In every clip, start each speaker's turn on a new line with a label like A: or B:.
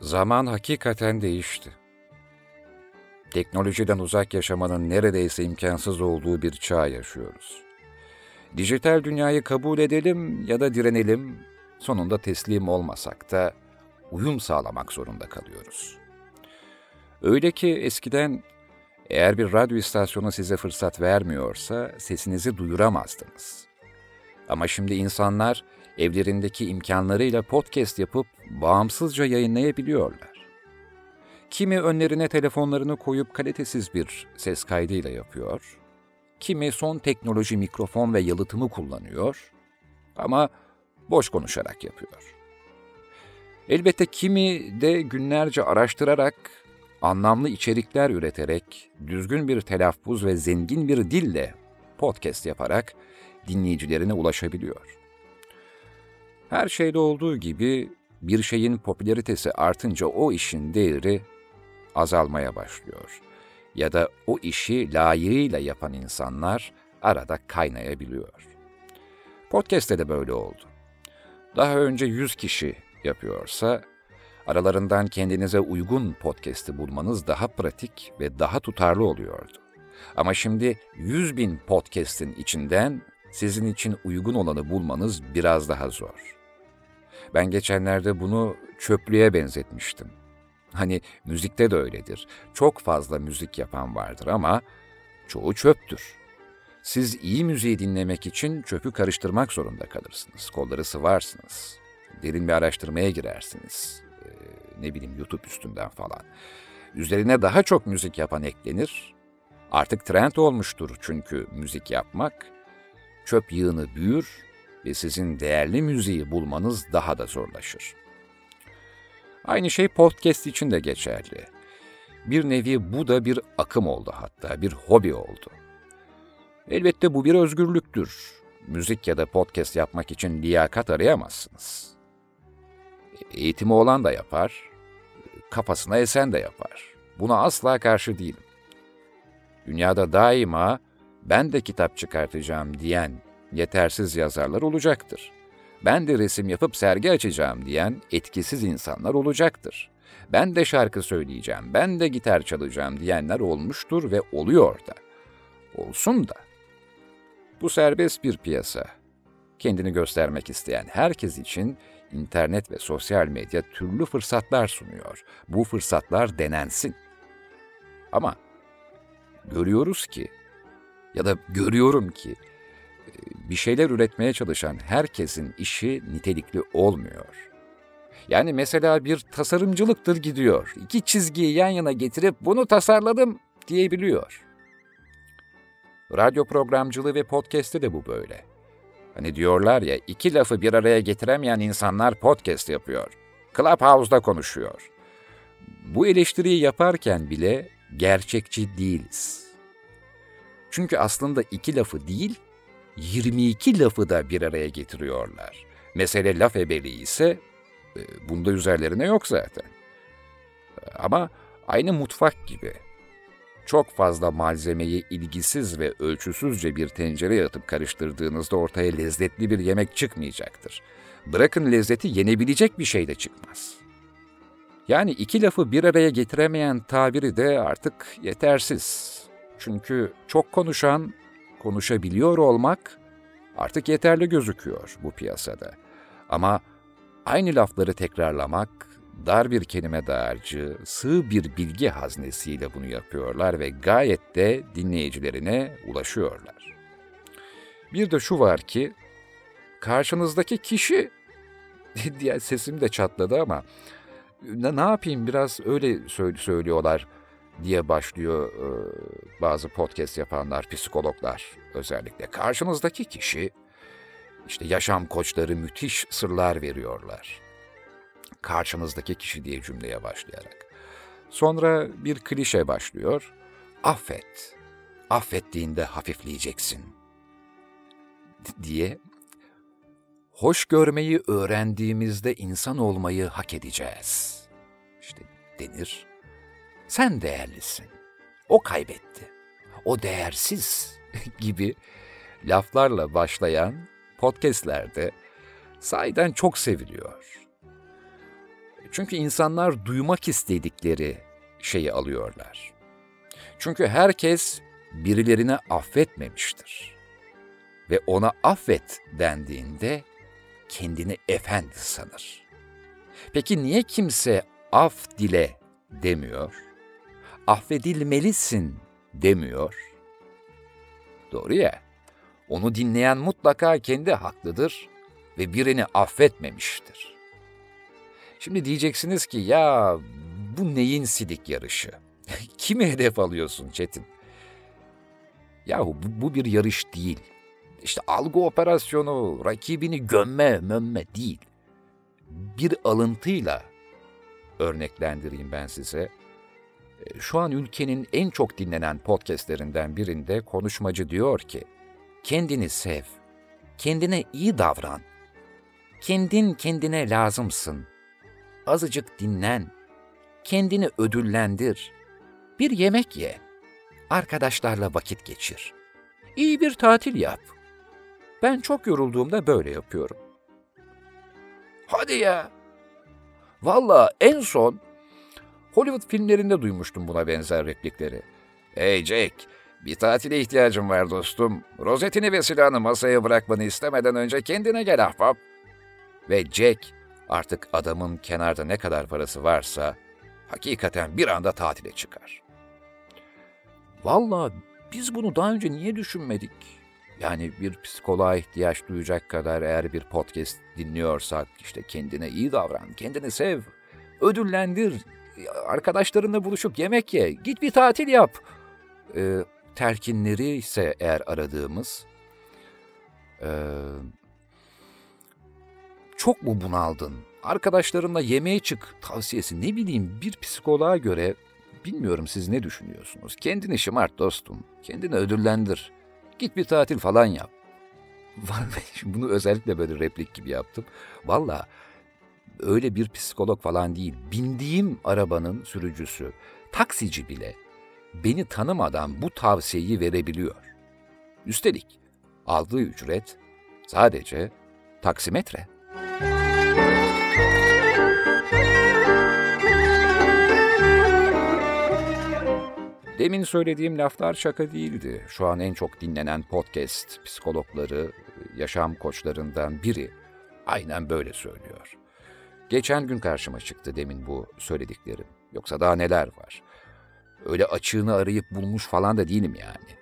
A: Zaman hakikaten değişti. Teknolojiden uzak yaşamanın neredeyse imkansız olduğu bir çağ yaşıyoruz. Dijital dünyayı kabul edelim ya da direnelim, sonunda teslim olmasak da uyum sağlamak zorunda kalıyoruz. Öyle ki eskiden eğer bir radyo istasyonu size fırsat vermiyorsa sesinizi duyuramazdınız. Ama şimdi insanlar evlerindeki imkanlarıyla podcast yapıp bağımsızca yayınlayabiliyorlar. Kimi önlerine telefonlarını koyup kalitesiz bir ses kaydıyla yapıyor, kimi son teknoloji mikrofon ve yalıtımı kullanıyor ama boş konuşarak yapıyor. Elbette kimi de günlerce araştırarak, anlamlı içerikler üreterek, düzgün bir telaffuz ve zengin bir dille podcast yaparak dinleyicilerine ulaşabiliyor. Her şeyde olduğu gibi bir şeyin popülaritesi artınca o işin değeri azalmaya başlıyor. Ya da o işi layığıyla yapan insanlar arada kaynayabiliyor. Podcast'te de böyle oldu. Daha önce 100 kişi yapıyorsa, aralarından kendinize uygun podcast'i bulmanız daha pratik ve daha tutarlı oluyordu. Ama şimdi 100 bin podcast'in içinden sizin için uygun olanı bulmanız biraz daha zor. Ben geçenlerde bunu çöplüğe benzetmiştim. Hani müzikte de öyledir. Çok fazla müzik yapan vardır ama çoğu çöptür. Siz iyi müziği dinlemek için çöpü karıştırmak zorunda kalırsınız. Kolları sıvarsınız. Derin bir araştırmaya girersiniz. Ee, ne bileyim YouTube üstünden falan. Üzerine daha çok müzik yapan eklenir. Artık trend olmuştur çünkü müzik yapmak. Çöp yığını büyür ve sizin değerli müziği bulmanız daha da zorlaşır. Aynı şey podcast için de geçerli. Bir nevi bu da bir akım oldu hatta, bir hobi oldu. Elbette bu bir özgürlüktür. Müzik ya da podcast yapmak için liyakat arayamazsınız. Eğitimi olan da yapar, kafasına esen de yapar. Buna asla karşı değilim. Dünyada daima ben de kitap çıkartacağım diyen yetersiz yazarlar olacaktır. Ben de resim yapıp sergi açacağım diyen etkisiz insanlar olacaktır. Ben de şarkı söyleyeceğim, ben de gitar çalacağım diyenler olmuştur ve oluyor da. Olsun da. Bu serbest bir piyasa. Kendini göstermek isteyen herkes için internet ve sosyal medya türlü fırsatlar sunuyor. Bu fırsatlar denensin. Ama görüyoruz ki ya da görüyorum ki bir şeyler üretmeye çalışan herkesin işi nitelikli olmuyor. Yani mesela bir tasarımcılıktır gidiyor. İki çizgiyi yan yana getirip bunu tasarladım diyebiliyor. Radyo programcılığı ve podcast'te de bu böyle. Hani diyorlar ya iki lafı bir araya getiremeyen insanlar podcast yapıyor. Clubhouse'da konuşuyor. Bu eleştiriyi yaparken bile gerçekçi değiliz. Çünkü aslında iki lafı değil, 22 lafı da bir araya getiriyorlar. Mesele laf ebeliği ise e, bunda üzerlerine yok zaten. Ama aynı mutfak gibi. Çok fazla malzemeyi ilgisiz ve ölçüsüzce bir tencereye atıp karıştırdığınızda ortaya lezzetli bir yemek çıkmayacaktır. Bırakın lezzeti yenebilecek bir şey de çıkmaz. Yani iki lafı bir araya getiremeyen tabiri de artık yetersiz. Çünkü çok konuşan konuşabiliyor olmak artık yeterli gözüküyor bu piyasada. Ama aynı lafları tekrarlamak dar bir kelime dağarcığı, sığ bir bilgi haznesiyle bunu yapıyorlar ve gayet de dinleyicilerine ulaşıyorlar. Bir de şu var ki, karşınızdaki kişi, diye sesim de çatladı ama ne, ne yapayım biraz öyle söylüyorlar diye başlıyor e, bazı podcast yapanlar, psikologlar özellikle. Karşınızdaki kişi işte yaşam koçları müthiş sırlar veriyorlar. Karşınızdaki kişi diye cümleye başlayarak. Sonra bir klişe başlıyor. Affet. Affettiğinde hafifleyeceksin. diye hoş görmeyi öğrendiğimizde insan olmayı hak edeceğiz. İşte denir sen değerlisin. O kaybetti. O değersiz gibi laflarla başlayan podcastlerde sahiden çok seviliyor. Çünkü insanlar duymak istedikleri şeyi alıyorlar. Çünkü herkes birilerini affetmemiştir. Ve ona affet dendiğinde kendini efendi sanır. Peki niye kimse af dile demiyor? Affedilmelisin demiyor. Doğru ya. Onu dinleyen mutlaka kendi haklıdır ve birini affetmemiştir. Şimdi diyeceksiniz ki ya bu neyin sidik yarışı? Kimi hedef alıyorsun Çetin? Yahu bu, bu bir yarış değil. İşte algı operasyonu, rakibini gömme, mömme değil. Bir alıntıyla örneklendireyim ben size. Şu an ülkenin en çok dinlenen podcastlerinden birinde konuşmacı diyor ki, kendini sev, kendine iyi davran, kendin kendine lazımsın, azıcık dinlen, kendini ödüllendir, bir yemek ye, arkadaşlarla vakit geçir, iyi bir tatil yap. Ben çok yorulduğumda böyle yapıyorum. Hadi ya. Valla en son Hollywood filmlerinde duymuştum buna benzer replikleri. Hey Jack, bir tatile ihtiyacım var dostum. Rozetini ve silahını masaya bırakmanı istemeden önce kendine gel ahbap. Ve Jack artık adamın kenarda ne kadar parası varsa hakikaten bir anda tatile çıkar. Valla biz bunu daha önce niye düşünmedik? Yani bir psikoloğa ihtiyaç duyacak kadar eğer bir podcast dinliyorsak işte kendine iyi davran, kendini sev, ödüllendir, arkadaşlarınla buluşup yemek ye, git bir tatil yap. Ee, terkinleri ise eğer aradığımız, e, çok mu bunaldın, arkadaşlarınla yemeğe çık tavsiyesi ne bileyim bir psikoloğa göre bilmiyorum siz ne düşünüyorsunuz. Kendini şımart dostum, kendini ödüllendir, git bir tatil falan yap. Bunu özellikle böyle replik gibi yaptım. Valla öyle bir psikolog falan değil. Bindiğim arabanın sürücüsü, taksici bile beni tanımadan bu tavsiyeyi verebiliyor. Üstelik aldığı ücret sadece taksimetre. Demin söylediğim laflar şaka değildi. Şu an en çok dinlenen podcast psikologları, yaşam koçlarından biri aynen böyle söylüyor. Geçen gün karşıma çıktı demin bu söylediklerim. Yoksa daha neler var? Öyle açığını arayıp bulmuş falan da değilim yani.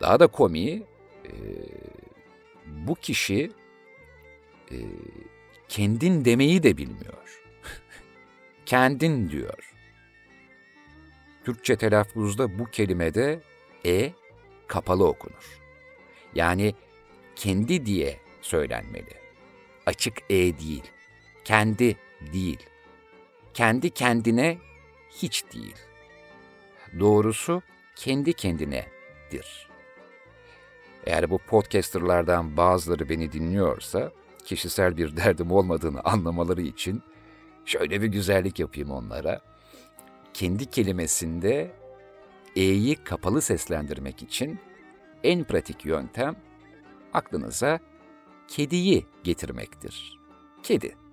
A: Daha da komiği e, bu kişi e, kendin demeyi de bilmiyor. Kendin diyor. Türkçe telaffuzda bu kelimede e kapalı okunur. Yani kendi diye söylenmeli. Açık e değil. Kendi değil. Kendi kendine hiç değil. Doğrusu kendi kendinedir. Eğer bu podcasterlardan bazıları beni dinliyorsa, kişisel bir derdim olmadığını anlamaları için şöyle bir güzellik yapayım onlara. Kendi kelimesinde E'yi kapalı seslendirmek için en pratik yöntem aklınıza kediyi getirmektir. Kedi.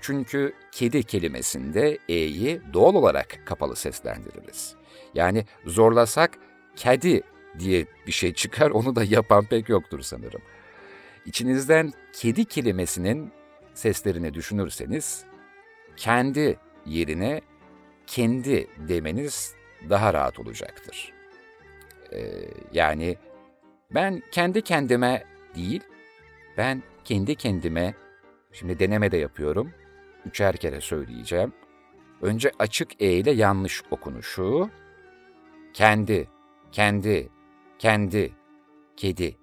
A: Çünkü kedi kelimesinde E'yi doğal olarak kapalı seslendiririz. Yani zorlasak kedi diye bir şey çıkar onu da yapan pek yoktur sanırım. İçinizden kedi kelimesinin seslerini düşünürseniz kendi yerine kendi demeniz daha rahat olacaktır. Ee, yani ben kendi kendime değil, ben kendi kendime, şimdi deneme de yapıyorum, üçer kere söyleyeceğim. Önce açık E ile yanlış okunuşu, kendi, kendi, kendi, kedi,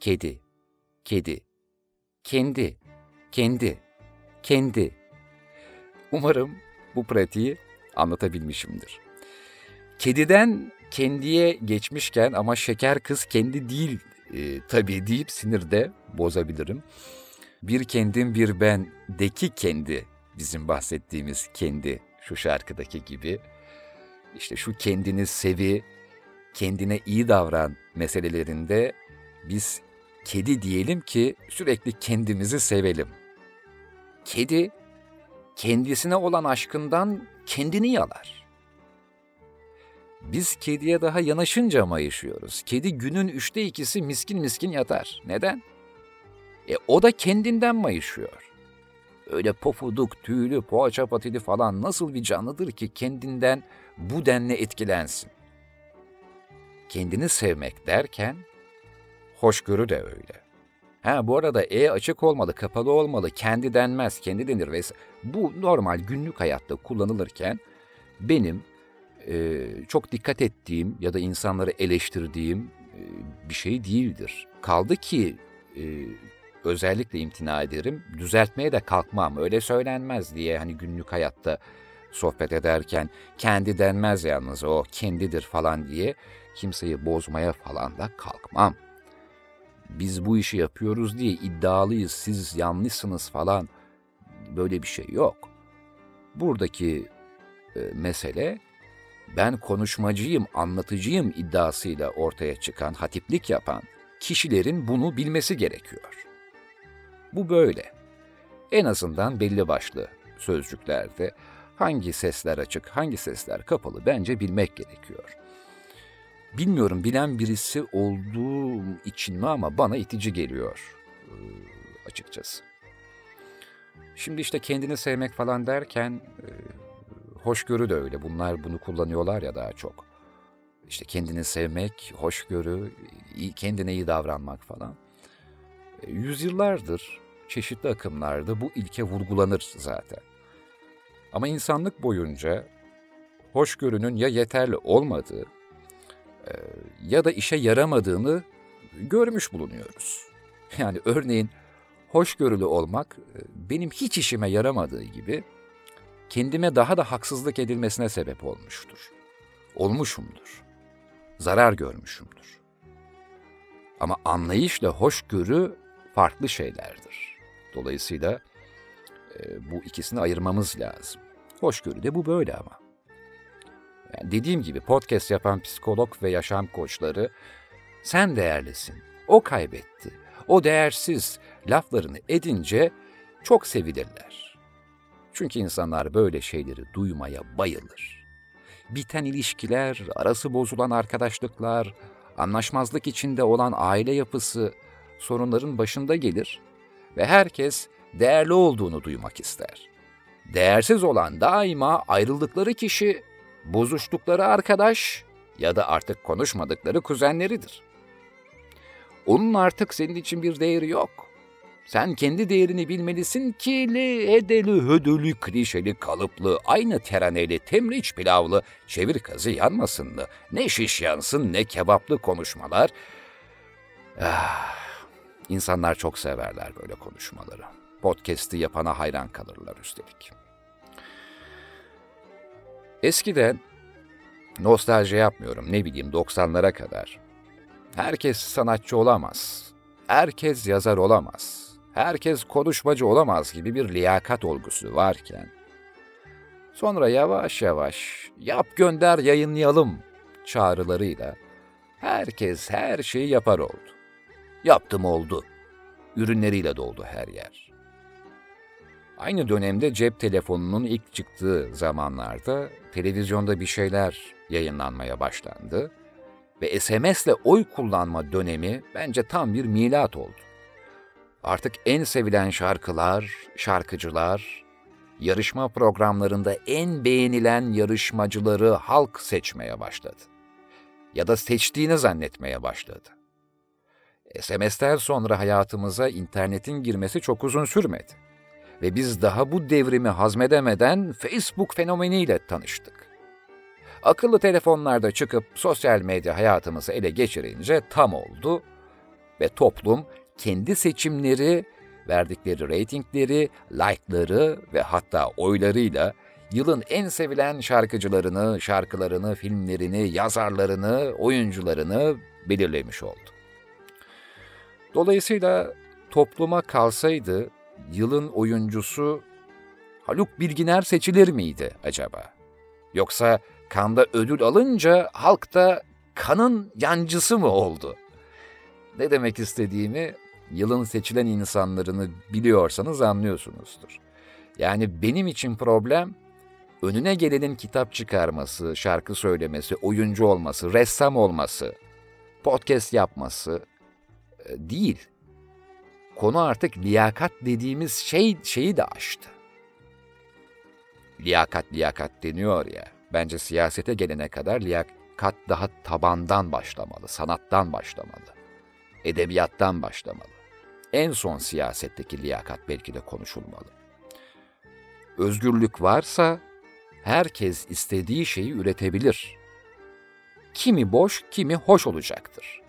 A: kedi, kedi, kendi, kendi, kendi. Umarım bu pratiği anlatabilmişimdir. Kediden kendiye geçmişken ama şeker kız kendi değil e, tabii deyip sinirde bozabilirim. Bir kendim bir ben deki kendi bizim bahsettiğimiz kendi şu şarkıdaki gibi. İşte şu kendini sevi, kendine iyi davran meselelerinde biz kedi diyelim ki sürekli kendimizi sevelim. Kedi kendisine olan aşkından kendini yalar. Biz kediye daha yanaşınca mayışıyoruz. Kedi günün üçte ikisi miskin miskin yatar. Neden? E o da kendinden mayışıyor. Öyle pofuduk, tüylü, poğaça patili falan nasıl bir canlıdır ki kendinden bu denli etkilensin? Kendini sevmek derken hoşgörü de öyle. Ha bu arada E açık olmalı, kapalı olmalı, kendi denmez, kendi denir vesaire. Bu normal günlük hayatta kullanılırken benim e, çok dikkat ettiğim ya da insanları eleştirdiğim e, bir şey değildir. Kaldı ki e, özellikle imtina ederim, düzeltmeye de kalkmam, öyle söylenmez diye hani günlük hayatta sohbet ederken kendi denmez yalnız o kendidir falan diye kimseyi bozmaya falan da kalkmam biz bu işi yapıyoruz diye iddialıyız, siz yanlışsınız falan böyle bir şey yok. Buradaki e, mesele ben konuşmacıyım, anlatıcıyım iddiasıyla ortaya çıkan, hatiplik yapan kişilerin bunu bilmesi gerekiyor. Bu böyle. En azından belli başlı sözcüklerde hangi sesler açık, hangi sesler kapalı bence bilmek gerekiyor. Bilmiyorum bilen birisi olduğum için mi ama bana itici geliyor açıkçası. Şimdi işte kendini sevmek falan derken hoşgörü de öyle. Bunlar bunu kullanıyorlar ya daha çok. İşte kendini sevmek, hoşgörü, kendine iyi davranmak falan. E, yüzyıllardır çeşitli akımlarda bu ilke vurgulanır zaten. Ama insanlık boyunca hoşgörünün ya yeterli olmadığı e, ya da işe yaramadığını görmüş bulunuyoruz. Yani örneğin hoşgörülü olmak e, benim hiç işime yaramadığı gibi kendime daha da haksızlık edilmesine sebep olmuştur. Olmuşumdur. Zarar görmüşümdür. Ama anlayışla hoşgörü farklı şeylerdir. Dolayısıyla e, bu ikisini ayırmamız lazım. Hoşgörü de bu böyle ama. Yani dediğim gibi podcast yapan psikolog ve yaşam koçları sen değerlisin, o kaybetti, o değersiz laflarını edince çok sevilirler. Çünkü insanlar böyle şeyleri duymaya bayılır. Biten ilişkiler, arası bozulan arkadaşlıklar, anlaşmazlık içinde olan aile yapısı sorunların başında gelir ve herkes değerli olduğunu duymak ister. Değersiz olan daima ayrıldıkları kişi bozuştukları arkadaş ya da artık konuşmadıkları kuzenleridir. Onun artık senin için bir değeri yok. Sen kendi değerini bilmelisin ki li edeli hödölü klişeli kalıplı aynı teraneli temriç pilavlı çevir kazı yanmasınlı ne şiş yansın ne kebaplı konuşmalar. Ah, insanlar çok severler böyle konuşmaları. Podcast'i yapana hayran kalırlar üstelik.'' Eskiden nostalji yapmıyorum ne bileyim 90'lara kadar. Herkes sanatçı olamaz. Herkes yazar olamaz. Herkes konuşmacı olamaz gibi bir liyakat olgusu varken sonra yavaş yavaş yap gönder yayınlayalım çağrılarıyla herkes her şeyi yapar oldu. Yaptım oldu. Ürünleriyle doldu her yer. Aynı dönemde cep telefonunun ilk çıktığı zamanlarda televizyonda bir şeyler yayınlanmaya başlandı ve SMS'le oy kullanma dönemi bence tam bir milat oldu. Artık en sevilen şarkılar, şarkıcılar, yarışma programlarında en beğenilen yarışmacıları halk seçmeye başladı. Ya da seçtiğini zannetmeye başladı. SMS'ler sonra hayatımıza internetin girmesi çok uzun sürmedi ve biz daha bu devrimi hazmedemeden Facebook fenomeniyle tanıştık. Akıllı telefonlarda çıkıp sosyal medya hayatımızı ele geçirince tam oldu ve toplum kendi seçimleri, verdikleri reytingleri, like'ları ve hatta oylarıyla yılın en sevilen şarkıcılarını, şarkılarını, filmlerini, yazarlarını, oyuncularını belirlemiş oldu. Dolayısıyla topluma kalsaydı yılın oyuncusu Haluk Bilginer seçilir miydi acaba? Yoksa kanda ödül alınca halk da kanın yancısı mı oldu? Ne demek istediğimi yılın seçilen insanlarını biliyorsanız anlıyorsunuzdur. Yani benim için problem önüne gelenin kitap çıkarması, şarkı söylemesi, oyuncu olması, ressam olması, podcast yapması değil. Konu artık liyakat dediğimiz şey şeyi de aştı. Liyakat liyakat deniyor ya. Bence siyasete gelene kadar liyakat daha tabandan başlamalı, sanattan başlamalı, edebiyattan başlamalı. En son siyasetteki liyakat belki de konuşulmalı. Özgürlük varsa herkes istediği şeyi üretebilir. Kimi boş, kimi hoş olacaktır.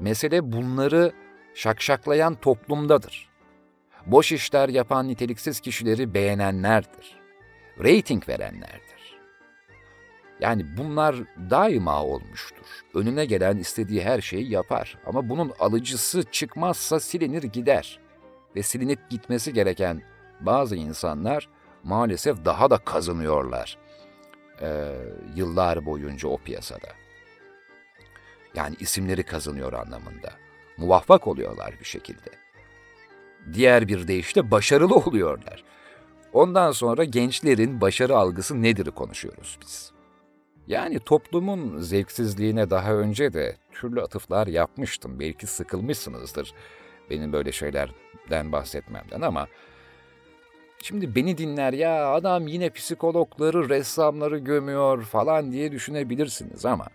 A: Mesele bunları şakşaklayan toplumdadır. Boş işler yapan niteliksiz kişileri beğenenlerdir. Rating verenlerdir. Yani bunlar daima olmuştur. Önüne gelen istediği her şeyi yapar ama bunun alıcısı çıkmazsa silinir gider. Ve silinip gitmesi gereken bazı insanlar maalesef daha da kazanıyorlar e, yıllar boyunca o piyasada. Yani isimleri kazanıyor anlamında. Muvaffak oluyorlar bir şekilde. Diğer bir deyişle başarılı oluyorlar. Ondan sonra gençlerin başarı algısı nedir konuşuyoruz biz. Yani toplumun zevksizliğine daha önce de türlü atıflar yapmıştım. Belki sıkılmışsınızdır benim böyle şeylerden bahsetmemden ama Şimdi beni dinler ya adam yine psikologları, ressamları gömüyor falan diye düşünebilirsiniz ama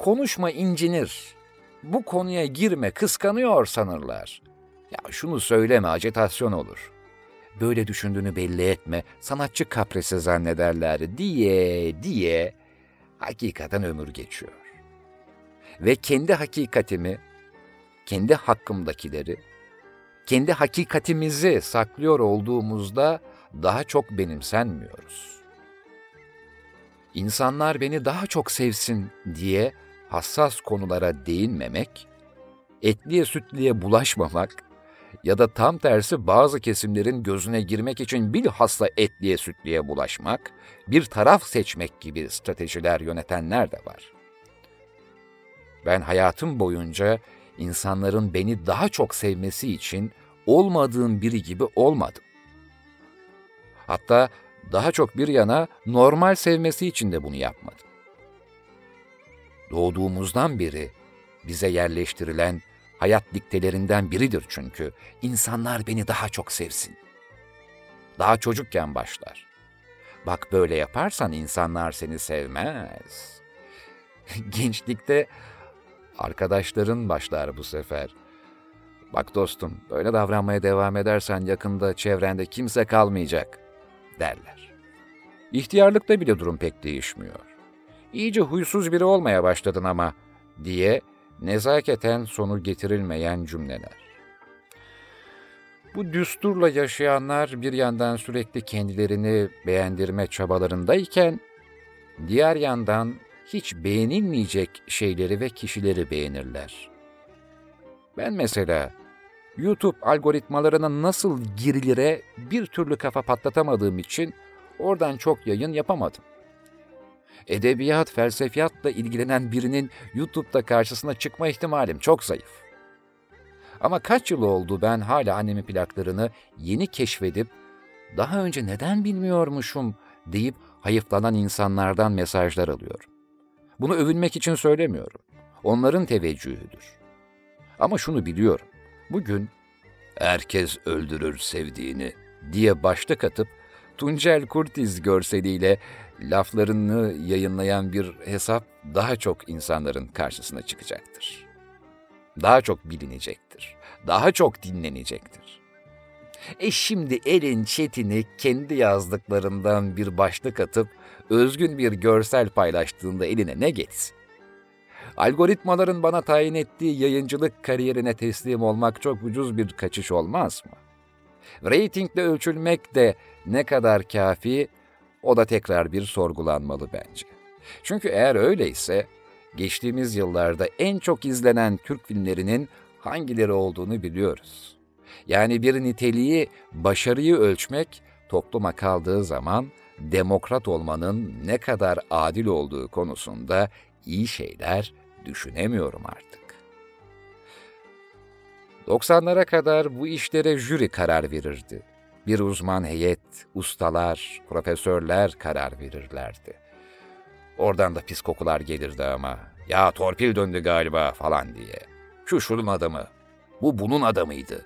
A: konuşma incinir. Bu konuya girme kıskanıyor sanırlar. Ya şunu söyleme acetasyon olur. Böyle düşündüğünü belli etme sanatçı kapresi zannederler diye diye hakikaten ömür geçiyor. Ve kendi hakikatimi, kendi hakkımdakileri kendi hakikatimizi saklıyor olduğumuzda daha çok benimsenmiyoruz. İnsanlar beni daha çok sevsin diye hassas konulara değinmemek, etliye sütliye bulaşmamak ya da tam tersi bazı kesimlerin gözüne girmek için bilhassa etliye sütliye bulaşmak, bir taraf seçmek gibi stratejiler yönetenler de var. Ben hayatım boyunca insanların beni daha çok sevmesi için olmadığım biri gibi olmadım. Hatta daha çok bir yana normal sevmesi için de bunu yapmadım. Doğduğumuzdan beri bize yerleştirilen hayat diktelerinden biridir çünkü insanlar beni daha çok sevsin. Daha çocukken başlar. Bak böyle yaparsan insanlar seni sevmez. Gençlikte arkadaşların başlar bu sefer. Bak dostum, böyle davranmaya devam edersen yakında çevrende kimse kalmayacak, derler. İhtiyarlıkta bile durum pek değişmiyor. İyice huysuz biri olmaya başladın ama, diye nezaketen sonu getirilmeyen cümleler. Bu düsturla yaşayanlar bir yandan sürekli kendilerini beğendirme çabalarındayken, diğer yandan hiç beğenilmeyecek şeyleri ve kişileri beğenirler. Ben mesela YouTube algoritmalarına nasıl girilire bir türlü kafa patlatamadığım için oradan çok yayın yapamadım. Edebiyat, felsefiyatla ilgilenen birinin YouTube'da karşısına çıkma ihtimalim çok zayıf. Ama kaç yıl oldu ben hala annemin plaklarını yeni keşfedip daha önce neden bilmiyormuşum deyip hayıflanan insanlardan mesajlar alıyorum. Bunu övünmek için söylemiyorum. Onların teveccühüdür. Ama şunu biliyorum. Bugün herkes öldürür sevdiğini diye başlık atıp Tuncel Kurtiz görseliyle laflarını yayınlayan bir hesap daha çok insanların karşısına çıkacaktır. Daha çok bilinecektir. Daha çok dinlenecektir. E şimdi Elin Çetin'i kendi yazdıklarından bir başlık atıp özgün bir görsel paylaştığında eline ne geçsin? Algoritmaların bana tayin ettiği yayıncılık kariyerine teslim olmak çok ucuz bir kaçış olmaz mı? Ratingle ölçülmek de ne kadar kafi, o da tekrar bir sorgulanmalı bence. Çünkü eğer öyleyse, geçtiğimiz yıllarda en çok izlenen Türk filmlerinin hangileri olduğunu biliyoruz. Yani bir niteliği, başarıyı ölçmek topluma kaldığı zaman demokrat olmanın ne kadar adil olduğu konusunda iyi şeyler düşünemiyorum artık. 90'lara kadar bu işlere jüri karar verirdi. Bir uzman heyet, ustalar, profesörler karar verirlerdi. Oradan da pis kokular gelirdi ama. Ya torpil döndü galiba falan diye. Şu şunun adamı. Bu bunun adamıydı.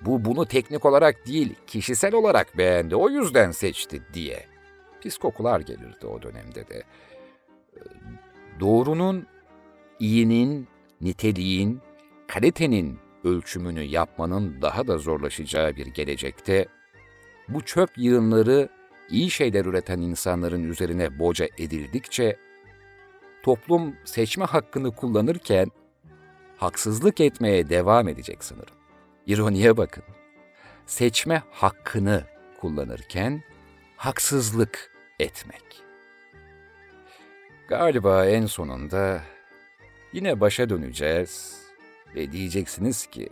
A: Bu bunu teknik olarak değil, kişisel olarak beğendi. O yüzden seçti diye. Pis kokular gelirdi o dönemde de. Doğrunun, iyinin, niteliğin, kalitenin ölçümünü yapmanın daha da zorlaşacağı bir gelecekte bu çöp yığınları iyi şeyler üreten insanların üzerine boca edildikçe toplum seçme hakkını kullanırken haksızlık etmeye devam edecek sanırım. İroniye bakın. Seçme hakkını kullanırken haksızlık etmek. Galiba en sonunda yine başa döneceğiz ve diyeceksiniz ki,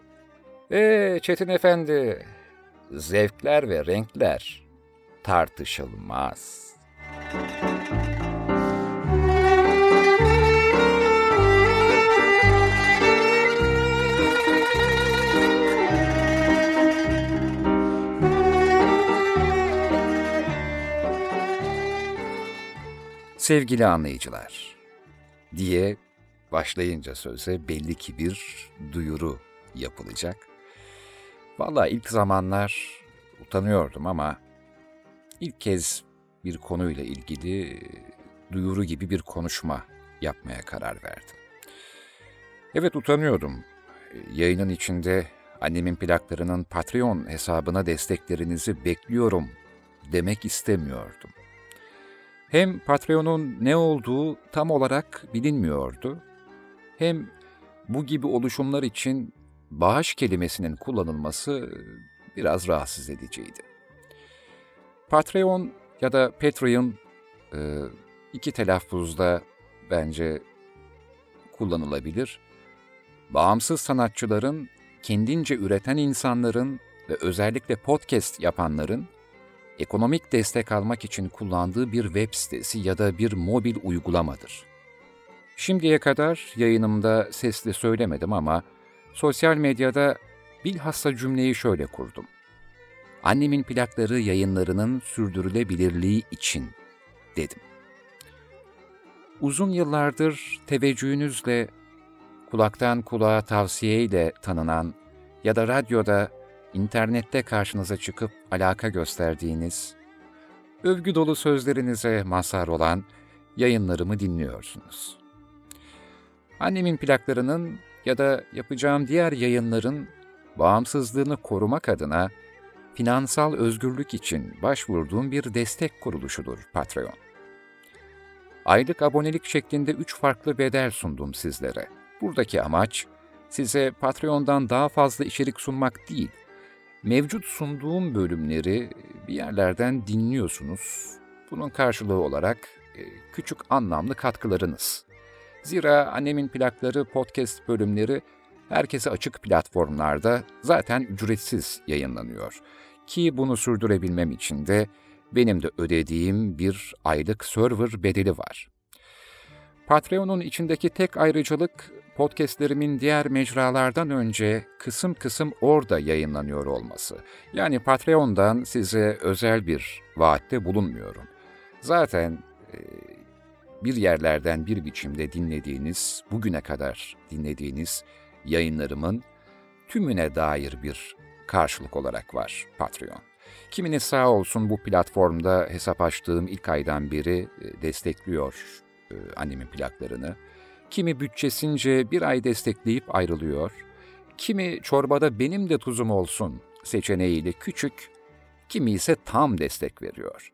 A: ''Ee Çetin Efendi, zevkler ve renkler tartışılmaz.'' Sevgili anlayıcılar, diye başlayınca söze belli ki bir duyuru yapılacak. Valla ilk zamanlar utanıyordum ama ilk kez bir konuyla ilgili duyuru gibi bir konuşma yapmaya karar verdim. Evet utanıyordum. Yayının içinde annemin plaklarının Patreon hesabına desteklerinizi bekliyorum demek istemiyordum. Hem Patreon'un ne olduğu tam olarak bilinmiyordu, hem bu gibi oluşumlar için bağış kelimesinin kullanılması biraz rahatsız ediciydi. Patreon ya da Patreon e, iki telaffuzda bence kullanılabilir. Bağımsız sanatçıların, kendince üreten insanların ve özellikle podcast yapanların ekonomik destek almak için kullandığı bir web sitesi ya da bir mobil uygulamadır. Şimdiye kadar yayınımda sesli söylemedim ama sosyal medyada bilhassa cümleyi şöyle kurdum. Annemin plakları yayınlarının sürdürülebilirliği için dedim. Uzun yıllardır teveccühünüzle, kulaktan kulağa tavsiyeyle tanınan ya da radyoda internette karşınıza çıkıp alaka gösterdiğiniz, övgü dolu sözlerinize mazhar olan yayınlarımı dinliyorsunuz. Annemin plaklarının ya da yapacağım diğer yayınların bağımsızlığını korumak adına finansal özgürlük için başvurduğum bir destek kuruluşudur Patreon. Aylık abonelik şeklinde üç farklı bedel sundum sizlere. Buradaki amaç, size Patreon'dan daha fazla içerik sunmak değil, mevcut sunduğum bölümleri bir yerlerden dinliyorsunuz. Bunun karşılığı olarak e, küçük anlamlı katkılarınız. Zira annemin plakları podcast bölümleri herkese açık platformlarda zaten ücretsiz yayınlanıyor. Ki bunu sürdürebilmem için de benim de ödediğim bir aylık server bedeli var. Patreon'un içindeki tek ayrıcalık podcastlerimin diğer mecralardan önce kısım kısım orada yayınlanıyor olması. Yani Patreon'dan size özel bir vaatte bulunmuyorum. Zaten e, bir yerlerden bir biçimde dinlediğiniz, bugüne kadar dinlediğiniz yayınlarımın tümüne dair bir karşılık olarak var Patreon. Kimini sağ olsun bu platformda hesap açtığım ilk aydan beri e, destekliyor e, annemin plaklarını. Kimi bütçesince bir ay destekleyip ayrılıyor. Kimi çorbada benim de tuzum olsun seçeneğiyle küçük, kimi ise tam destek veriyor.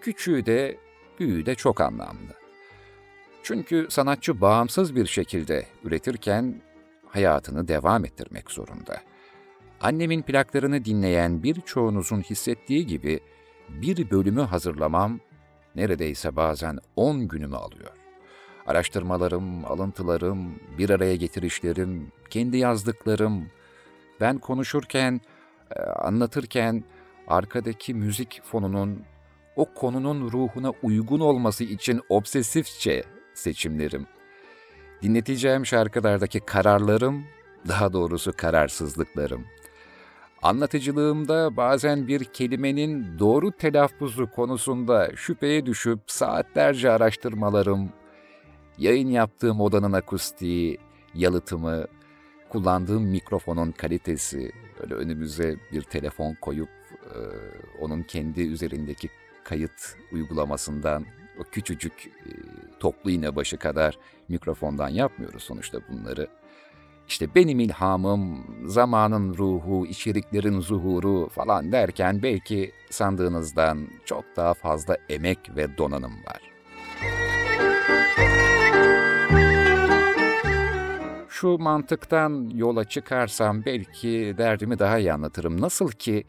A: Küçüğü de, büyüğü de çok anlamlı. Çünkü sanatçı bağımsız bir şekilde üretirken hayatını devam ettirmek zorunda. Annemin plaklarını dinleyen birçoğunuzun hissettiği gibi bir bölümü hazırlamam neredeyse bazen 10 günümü alıyor. Araştırmalarım, alıntılarım, bir araya getirişlerim, kendi yazdıklarım, ben konuşurken, e, anlatırken arkadaki müzik fonunun o konunun ruhuna uygun olması için obsesifçe seçimlerim, dinleteceğim şarkılardaki kararlarım, daha doğrusu kararsızlıklarım, Anlatıcılığımda bazen bir kelimenin doğru telaffuzu konusunda şüpheye düşüp saatlerce araştırmalarım, yayın yaptığım odanın akustiği, yalıtımı, kullandığım mikrofonun kalitesi, öyle önümüze bir telefon koyup e, onun kendi üzerindeki kayıt uygulamasından o küçücük toplu iğne başı kadar mikrofondan yapmıyoruz sonuçta bunları. İşte benim ilhamım, zamanın ruhu, içeriklerin zuhuru falan derken belki sandığınızdan çok daha fazla emek ve donanım var. Şu mantıktan yola çıkarsam belki derdimi daha iyi anlatırım. Nasıl ki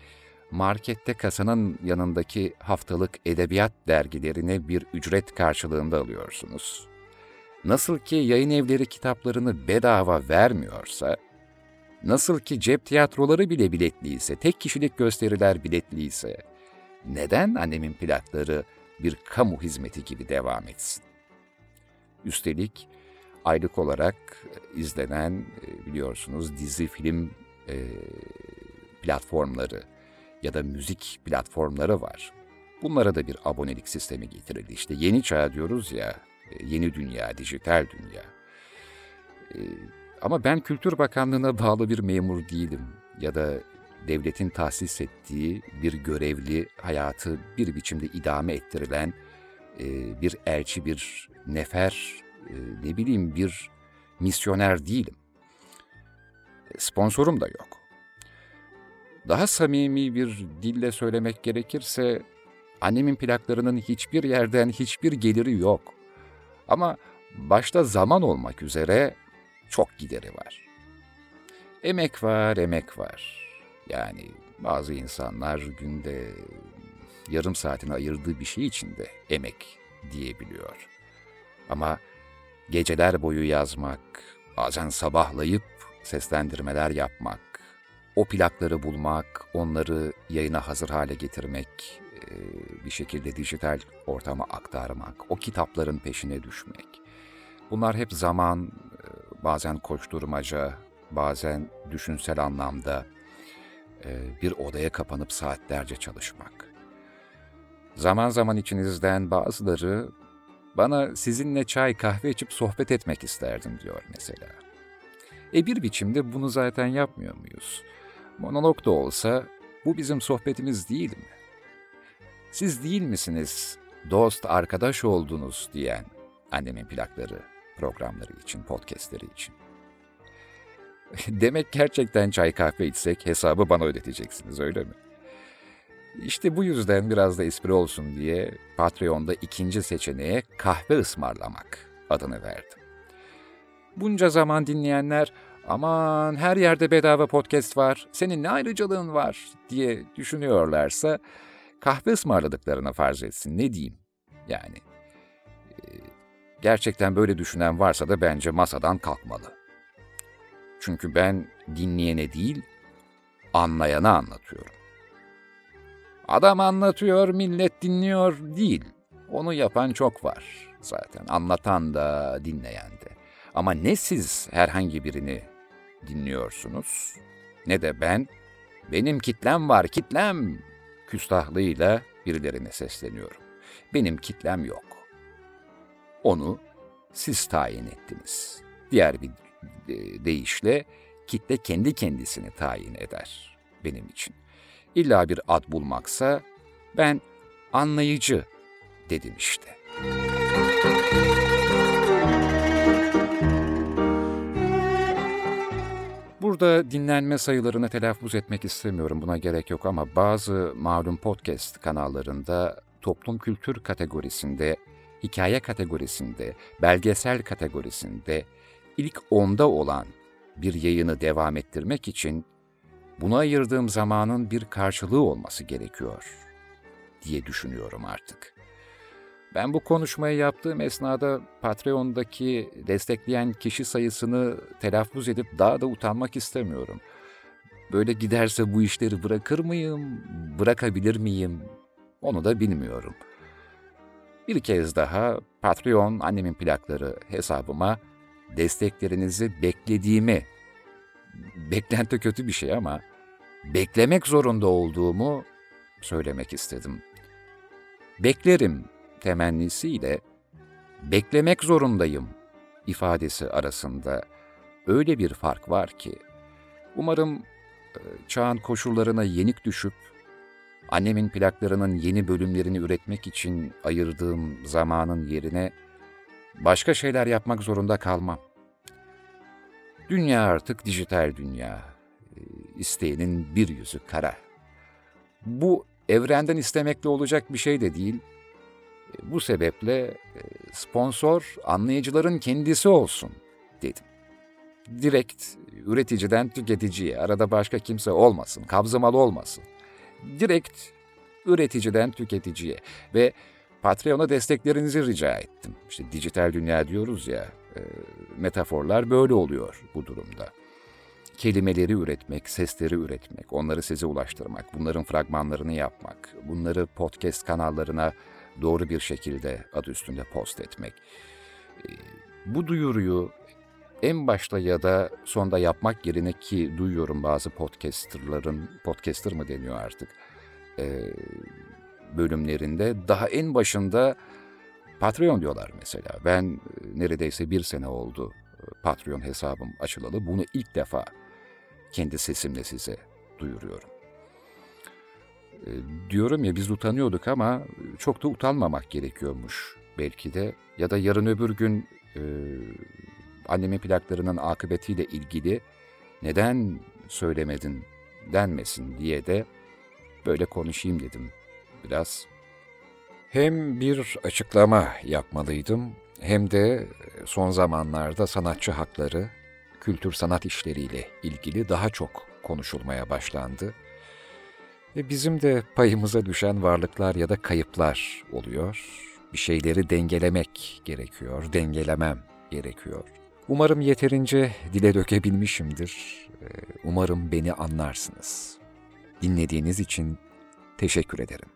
A: markette kasanın yanındaki haftalık edebiyat dergilerini bir ücret karşılığında alıyorsunuz. Nasıl ki yayın evleri kitaplarını bedava vermiyorsa, nasıl ki cep tiyatroları bile biletliyse, tek kişilik gösteriler biletliyse, neden annemin plakları bir kamu hizmeti gibi devam etsin? Üstelik aylık olarak izlenen e, biliyorsunuz dizi film e, platformları ya da müzik platformları var. Bunlara da bir abonelik sistemi getirildi. İşte yeni çağ diyoruz ya, e, yeni dünya, dijital dünya. E, ama ben Kültür Bakanlığı'na bağlı bir memur değilim ya da devletin tahsis ettiği bir görevli hayatı bir biçimde idame ettirilen e, bir elçi, bir nefer, ne bileyim bir misyoner değilim. Sponsorum da yok. Daha samimi bir dille söylemek gerekirse annemin plaklarının hiçbir yerden hiçbir geliri yok. Ama başta zaman olmak üzere çok gideri var. Emek var, emek var. Yani bazı insanlar günde yarım saatini ayırdığı bir şey için de emek diyebiliyor. Ama geceler boyu yazmak, bazen sabahlayıp seslendirmeler yapmak, o plakları bulmak, onları yayına hazır hale getirmek, bir şekilde dijital ortama aktarmak, o kitapların peşine düşmek. Bunlar hep zaman, bazen koşturmaca, bazen düşünsel anlamda bir odaya kapanıp saatlerce çalışmak. Zaman zaman içinizden bazıları bana sizinle çay kahve içip sohbet etmek isterdim diyor mesela. E bir biçimde bunu zaten yapmıyor muyuz? Monolog da olsa bu bizim sohbetimiz değil mi? Siz değil misiniz dost, arkadaş oldunuz diyen annemin plakları, programları için, podcastleri için. Demek gerçekten çay kahve içsek hesabı bana ödeteceksiniz öyle mi? İşte bu yüzden biraz da espri olsun diye Patreon'da ikinci seçeneğe kahve ısmarlamak adını verdim. Bunca zaman dinleyenler aman her yerde bedava podcast var, senin ne ayrıcalığın var diye düşünüyorlarsa kahve ısmarladıklarına farz etsin ne diyeyim yani. E, gerçekten böyle düşünen varsa da bence masadan kalkmalı. Çünkü ben dinleyene değil, anlayana anlatıyorum. Adam anlatıyor, millet dinliyor değil. Onu yapan çok var zaten. Anlatan da, dinleyen de. Ama ne siz herhangi birini dinliyorsunuz, ne de ben, benim kitlem var, kitlem küstahlığıyla birilerine sesleniyorum. Benim kitlem yok. Onu siz tayin ettiniz. Diğer bir e, deyişle kitle kendi kendisini tayin eder benim için. İlla bir ad bulmaksa ben anlayıcı dedim işte. Burada dinlenme sayılarını telaffuz etmek istemiyorum, buna gerek yok ama bazı malum podcast kanallarında toplum kültür kategorisinde, hikaye kategorisinde, belgesel kategorisinde ilk onda olan bir yayını devam ettirmek için buna ayırdığım zamanın bir karşılığı olması gerekiyor diye düşünüyorum artık. Ben bu konuşmayı yaptığım esnada Patreon'daki destekleyen kişi sayısını telaffuz edip daha da utanmak istemiyorum. Böyle giderse bu işleri bırakır mıyım, bırakabilir miyim onu da bilmiyorum. Bir kez daha Patreon annemin plakları hesabıma desteklerinizi beklediğimi, beklenti kötü bir şey ama beklemek zorunda olduğumu söylemek istedim. Beklerim temennisiyle beklemek zorundayım ifadesi arasında öyle bir fark var ki umarım e, çağın koşullarına yenik düşüp annemin plaklarının yeni bölümlerini üretmek için ayırdığım zamanın yerine başka şeyler yapmak zorunda kalmam. Dünya artık dijital dünya. E, isteyenin bir yüzü kara. Bu evrenden istemekle olacak bir şey de değil. Bu sebeple e, sponsor anlayıcıların kendisi olsun dedim. Direkt üreticiden tüketiciye, arada başka kimse olmasın, kabzımalı olmasın. Direkt üreticiden tüketiciye ve Patreon'a desteklerinizi rica ettim. İşte dijital dünya diyoruz ya, e, metaforlar böyle oluyor bu durumda. Kelimeleri üretmek, sesleri üretmek, onları size ulaştırmak, bunların fragmanlarını yapmak, bunları podcast kanallarına doğru bir şekilde adı üstünde post etmek. E, bu duyuruyu en başta ya da sonda yapmak yerine ki duyuyorum bazı podcasterların, podcaster mı deniyor artık, e, bölümlerinde daha en başında Patreon diyorlar mesela. Ben e, neredeyse bir sene oldu e, Patreon hesabım açılalı. Bunu ilk defa kendi sesimle size duyuruyorum. E, diyorum ya biz utanıyorduk ama çok da utanmamak gerekiyormuş belki de. Ya da yarın öbür gün e, annemin plaklarının akıbetiyle ilgili neden söylemedin denmesin diye de böyle konuşayım dedim biraz. Hem bir açıklama yapmalıydım hem de son zamanlarda sanatçı hakları, kültür sanat işleriyle ilgili daha çok konuşulmaya başlandı. Ve bizim de payımıza düşen varlıklar ya da kayıplar oluyor. Bir şeyleri dengelemek gerekiyor, dengelemem gerekiyor. Umarım yeterince dile dökebilmişimdir. Umarım beni anlarsınız. Dinlediğiniz için teşekkür ederim.